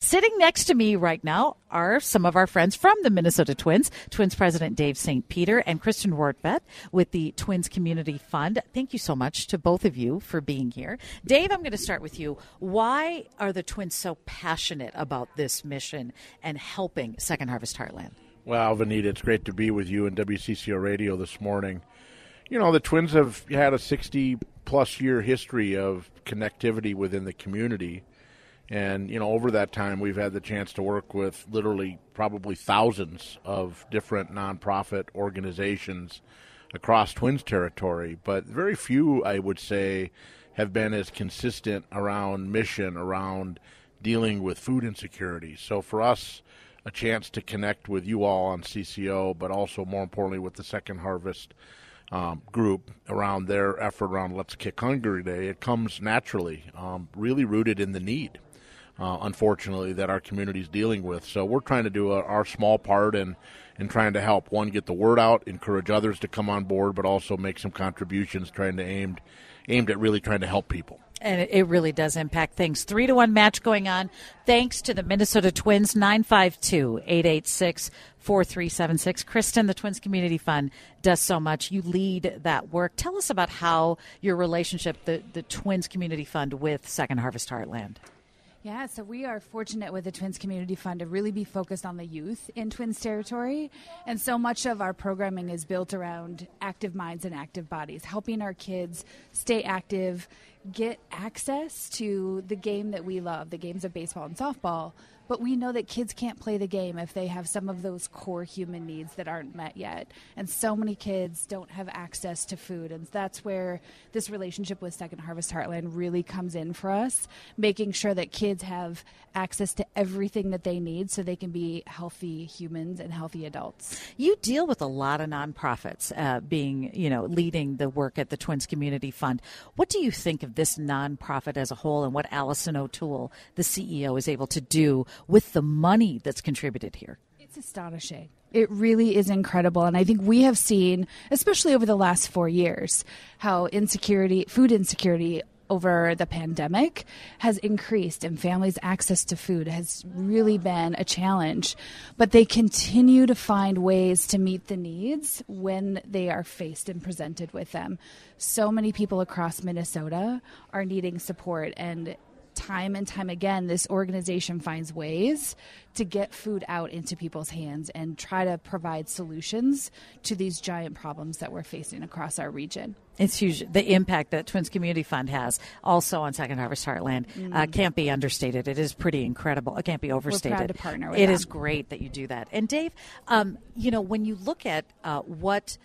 Sitting next to me right now are some of our friends from the Minnesota Twins, Twins President Dave St. Peter and Kristin Rortvedt with the Twins Community Fund. Thank you so much to both of you for being here. Dave, I'm going to start with you. Why are the Twins so passionate about this mission and helping Second Harvest Heartland? Well, Vineeta, it's great to be with you and WCCO Radio this morning. You know, the Twins have had a 60 plus year history of connectivity within the community. And, you know, over that time, we've had the chance to work with literally probably thousands of different nonprofit organizations across Twins territory. But very few, I would say, have been as consistent around mission, around dealing with food insecurity. So for us, a chance to connect with you all on CCO, but also more importantly with the Second Harvest um, group around their effort around Let's Kick Hunger Day, it comes naturally, um, really rooted in the need uh, unfortunately, that our community is dealing with. So we're trying to do a, our small part in, in trying to help one get the word out, encourage others to come on board, but also make some contributions trying to aimed aimed at really trying to help people. And it really does impact things. Three to one match going on. Thanks to the Minnesota Twins, 952 886 4376. Kristin, the Twins Community Fund, does so much. You lead that work. Tell us about how your relationship, the, the Twins Community Fund, with Second Harvest Heartland. Yeah, so we are fortunate with the Twins Community Fund to really be focused on the youth in Twins territory. And so much of our programming is built around active minds and active bodies, helping our kids stay active, get access to the game that we love, the games of baseball and softball, but we know that kids can't play the game if they have some of those core human needs that aren't met yet. And so many kids don't have access to food. And that's where this relationship with Second Harvest Heartland really comes in for us, making sure that kids have access to everything that they need so they can be healthy humans and healthy adults. You deal with a lot of nonprofits uh, being, you know, leading the work at the Twins Community Fund. What do you think of this nonprofit as a whole and what Allison O'Toole, the CEO, is able to do with the money that's contributed here? It's astonishing. It really is incredible. And I think we have seen, especially over the last four years, how insecurity, food insecurity over the pandemic has increased and families' access to food has really been a challenge. But they continue to find ways to meet the needs when they are faced and presented with them. So many people across Minnesota are needing support and time and time again, this organization finds ways to get food out into people's hands and try to provide solutions to these giant problems that we're facing across our region. It's huge. The impact that Twins Community Fund has also on Second Harvest Heartland mm. uh, can't be understated. It is pretty incredible. It can't be overstated. We're proud to partner with It them. is great that you do that. And Dave, um, you know, when you look at uh, what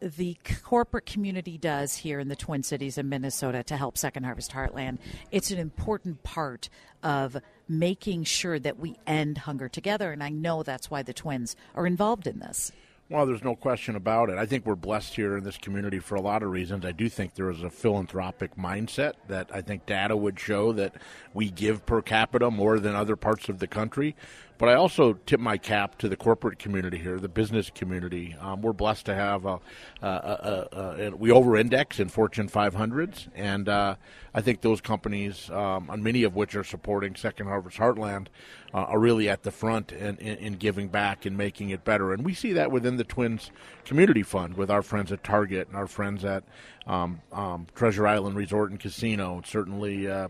the corporate community does here in the Twin Cities in Minnesota to help Second Harvest Heartland, it's an important part of making sure that we end hunger together. And I know that's why the Twins are involved in this. Well, there's no question about it. I think we're blessed here in this community for a lot of reasons. I do think there is a philanthropic mindset that I think data would show that we give per capita more than other parts of the country. But I also tip my cap to the corporate community here, the business community. Um, we're blessed to have a, a, a, we over-index in Fortune 500s, and uh, I think those companies, um, many of which are supporting Second Harvest Heartland, uh, are really at the front in, in, in, giving back and making it better. And we see that within the Twins Community Fund with our friends at Target and our friends at um, um Treasure Island Resort and Casino, certainly. Uh,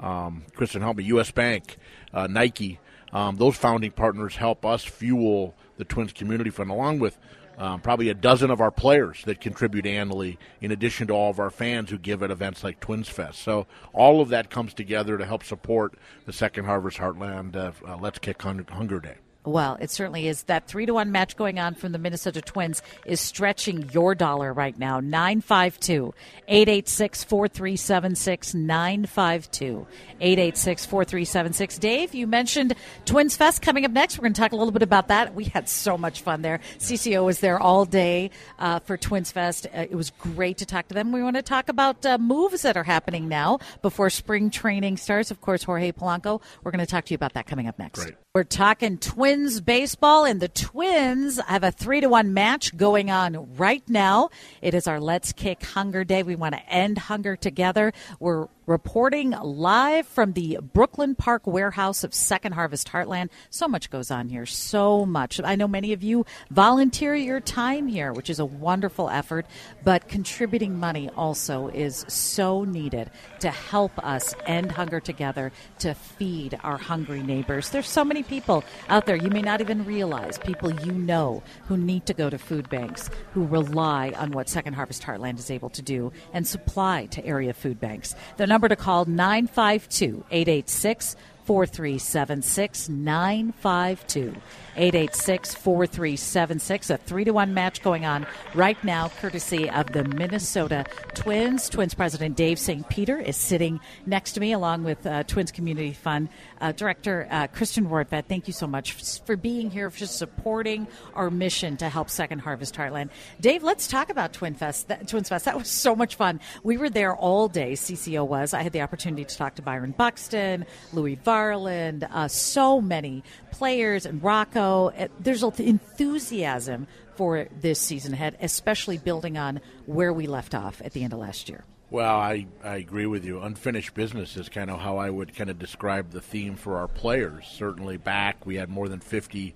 um, Kristin, help me. U.S. Bank, uh, Nike, um, those founding partners help us fuel the Twins Community Fund, along with um, probably a dozen of our players that contribute annually, in addition to all of our fans who give at events like Twins Fest. So all of that comes together to help support the Second Harvest Heartland uh, Let's Kick Hunger Day. Well, it certainly is. That three to one match going on from the Minnesota Twins is stretching your dollar right now. 952 886 4376. 952 886 4376. Dave, you mentioned Twins Fest coming up next. We're going to talk a little bit about that. We had so much fun there. CCO was there all day uh, for Twins Fest. Uh, it was great to talk to them. We want to talk about uh, moves that are happening now before spring training starts. Of course, Jorge Polanco. We're going to talk to you about that coming up next. Great. We're talking Twins baseball, and the Twins have a three to one match going on right now. It is our Let's Kick Hunger Day. We want to end hunger together. We're reporting live from the Brooklyn Park warehouse of Second Harvest Heartland. So much goes on here, so much. I know many of you volunteer your time here, which is a wonderful effort, but contributing money also is so needed to help us end hunger together, to feed our hungry neighbors. There's so many people out there you may not even realize, people you know who need to go to food banks, who rely on what Second Harvest Heartland is able to do and supply to area food banks. The number to call 952 886 4376 952 886 4376. A 3 to 1 match going on right now, courtesy of the Minnesota Twins. Twins President Dave St. Peter is sitting next to me, along with uh, Twins Community Fund uh, Director uh, Kristin Rortvedt. Thank you so much for being here, for supporting our mission to help Second Harvest Heartland. Dave, let's talk about Twin Fest. That, Twins Fest. That was so much fun. We were there all day, CCO was. I had the opportunity to talk to Byron Buxton, Louie Varland, uh, so many players, and Rocco there's enthusiasm for this season ahead, especially building on where we left off at the end of last year. Well, I, I agree with you. Unfinished business is kind of how I would kind of describe the theme for our players. Certainly back, we had more than 50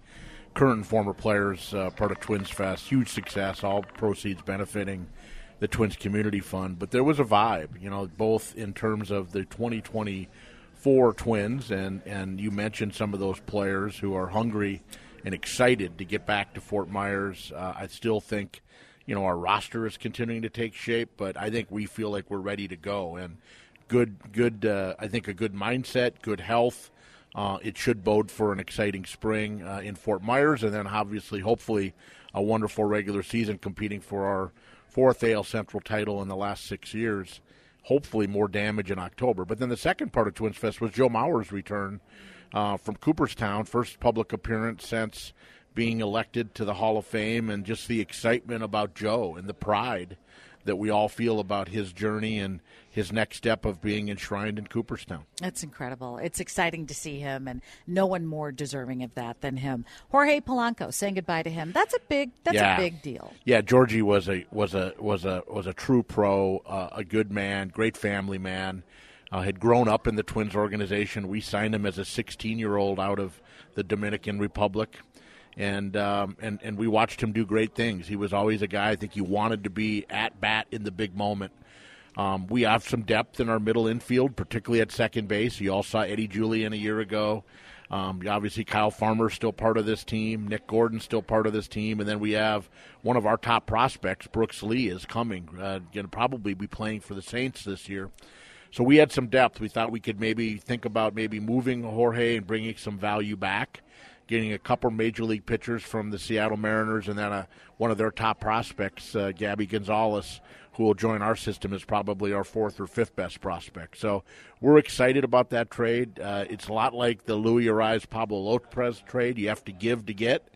current and former players uh, part of Twins Fest. Huge success, all proceeds benefiting the Twins Community Fund. But there was a vibe, you know, both in terms of the 2024 Twins, and, and you mentioned some of those players who are hungry – and excited to get back to Fort Myers. Uh, I still think, you know, our roster is continuing to take shape, but I think we feel like we're ready to go. And good, good. Uh, I think a good mindset, good health. Uh, it should bode for an exciting spring uh, in Fort Myers, and then obviously, hopefully, a wonderful regular season competing for our fourth AL Central title in the last six years. Hopefully, more damage in October. But then the second part of Twins Fest was Joe Mauer's return uh, from Cooperstown, first public appearance since being elected to the Hall of Fame, and just the excitement about Joe and the pride that we all feel about his journey and his next step of being enshrined in Cooperstown. That's incredible. It's exciting to see him, and no one more deserving of that than him. Jorge Polanco saying goodbye to him. That's a big. That's yeah. a big deal. Yeah, Georgie was a was a was a was a true pro, uh, a good man, great family man uh, had grown up in the Twins organization. We signed him as a 16 year old out of the Dominican Republic. And, um, and and we watched him do great things. He was always a guy I think you wanted to be at bat in the big moment. Um, we have some depth in our middle infield, particularly at second base. You all saw Eddie Julien a year ago. Um, obviously, Kyle Farmer still part of this team. Nick Gordon still part of this team, and then we have one of our top prospects, Brooks Lee, is coming. Uh, going to probably be playing for the Saints this year. So we had some depth. We thought we could maybe think about maybe moving Jorge and bringing some value back, getting a couple major league pitchers from the Seattle Mariners, and then a, one of their top prospects, uh, Gabby Gonzalez, who will join our system is probably our fourth or fifth best prospect. So we're excited about that trade. Uh, it's a lot like the Luis Arraez Pablo Lopez trade. You have to give to get.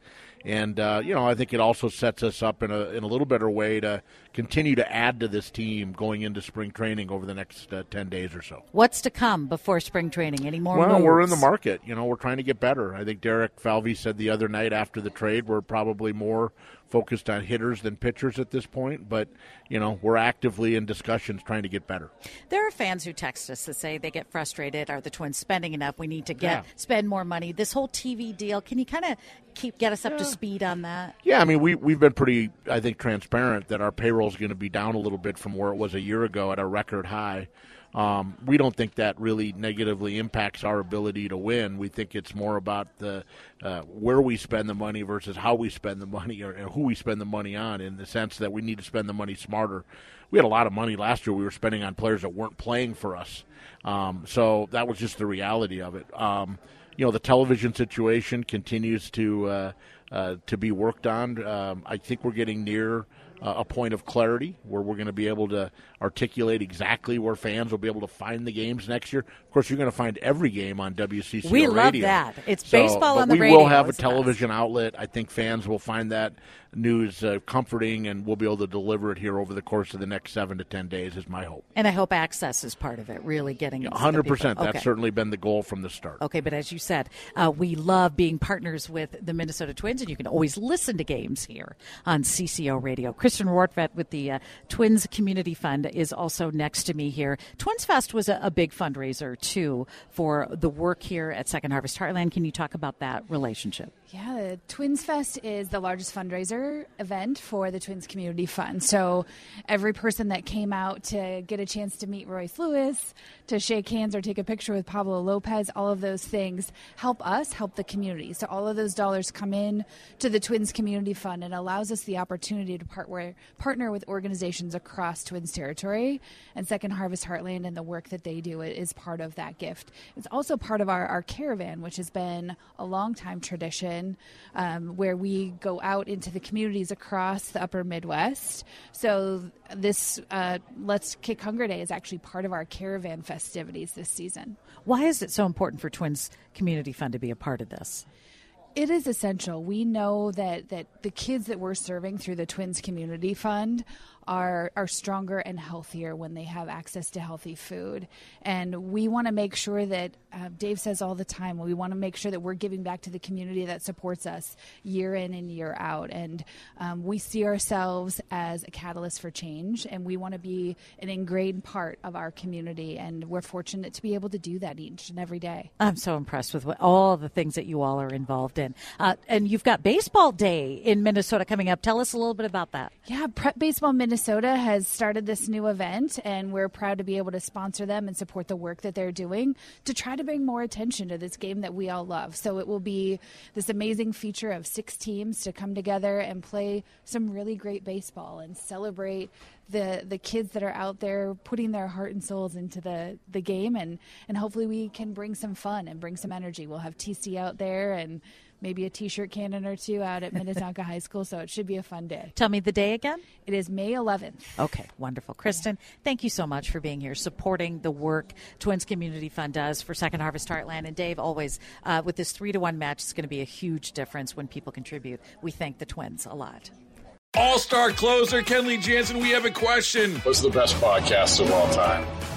And uh, you know, I think it also sets us up in a in a little better way to continue to add to this team going into spring training over the next uh, ten days or so. What's to come before spring training? Any more? Well, moves? we're in the market. You know, we're trying to get better. I think Derek Falvey said the other night after the trade, we're probably more focused on hitters than pitchers at this point. But you know, we're actively in discussions trying to get better. There are fans who text us that say they get frustrated. Are the Twins spending enough? We need to get Yeah. spend more money. This whole TV deal. Can you kind of keep get us up to speed on that? Yeah, I mean, we we've been pretty, I think, transparent that our payroll is going to be down a little bit from where it was a year ago at a record high. Um, we don't think that really negatively impacts our ability to win. We think it's more about the uh, where we spend the money versus how we spend the money or, or who we spend the money on. In the sense that we need to spend the money smarter. We had a lot of money last year. We were spending on players that weren't playing for us. Um, so that was just the reality of it. Um, you know, the television situation continues to uh, uh, to be worked on. Um, I think we're getting near uh, a point of clarity where we're going to be able to articulate exactly where fans will be able to find the games next year. Of course, you're going to find every game on WCCO We love that. It's So- baseball on the we radio. will have a the best. television outlet. I think fans will find that news uh, comforting, and we'll be able to deliver it here over the course of the next seven to ten days. Is my hope. And I hope access is part of it. Really getting it to the hundred people. percent. That's Okay. certainly been the goal from the start. Okay, but as you said, uh, we love being partners with the Minnesota Twins, and you can always listen to games here on CCO Radio. Kristin Rortvedt with the uh, Twins Community Fund is also next to me here. Twins Fest was a, a big fundraiser, too, for the work here at Second Harvest Heartland. Can you talk about that relationship? Yeah, the Twins Fest is the largest fundraiser event for the Twins Community Fund. So every person that came out to get a chance to meet Royce Lewis, to shake hands or take a picture with Pablo Lopez, all of those things help us help the community. So all of those dollars come in to the Twins Community Fund and allows us the opportunity to part partner with organizations across Twins territory. And Second Harvest Heartland and the work that they do is part of that gift. It's also part of our, our caravan, which has been a long time tradition um, where we go out into the communities across the upper Midwest. So this uh, Let's Kick Hunger Day is actually part of our caravan festivities this season. Why is it so important for Twins Community Fund to be a part of this? It is essential. We know that, that the kids that we're serving through the Twins Community Fund are are stronger and healthier when they have access to healthy food. And we want to make sure that uh, Dave says all the time. We want to make sure that we're giving back to the community that supports us year in and year out. And um, we see ourselves as a catalyst for change, and we want to be an ingrained part of our community. And we're fortunate to be able to do that each and every day. I'm so impressed with what, all the things that you all are involved in. Uh, and you've got Baseball Day in Minnesota coming up. Tell us a little bit about that. Yeah, Prep Baseball Minnesota has started this new event, and we're proud to be able to sponsor them and support the work that they're doing to try to bring more attention to this game that we all love. So it will be this amazing feature of six teams to come together and play some really great baseball and celebrate the the kids that are out there putting their heart and souls into the the game and and hopefully we can bring some fun and bring some energy. We'll have TC out there and maybe a t-shirt cannon or two out at Minnetonka High School, so it should be a fun day. Tell me the day again. It is May 11th. Okay, wonderful. Kristin, thank you so much for being here, supporting the work Twins Community Fund does for Second Harvest Heartland. And Dave, always uh, with this three to one match, it's going to be a huge difference when people contribute. We thank the Twins a lot. All star closer Kenley Jansen, we have a question. What's the best podcast of all time?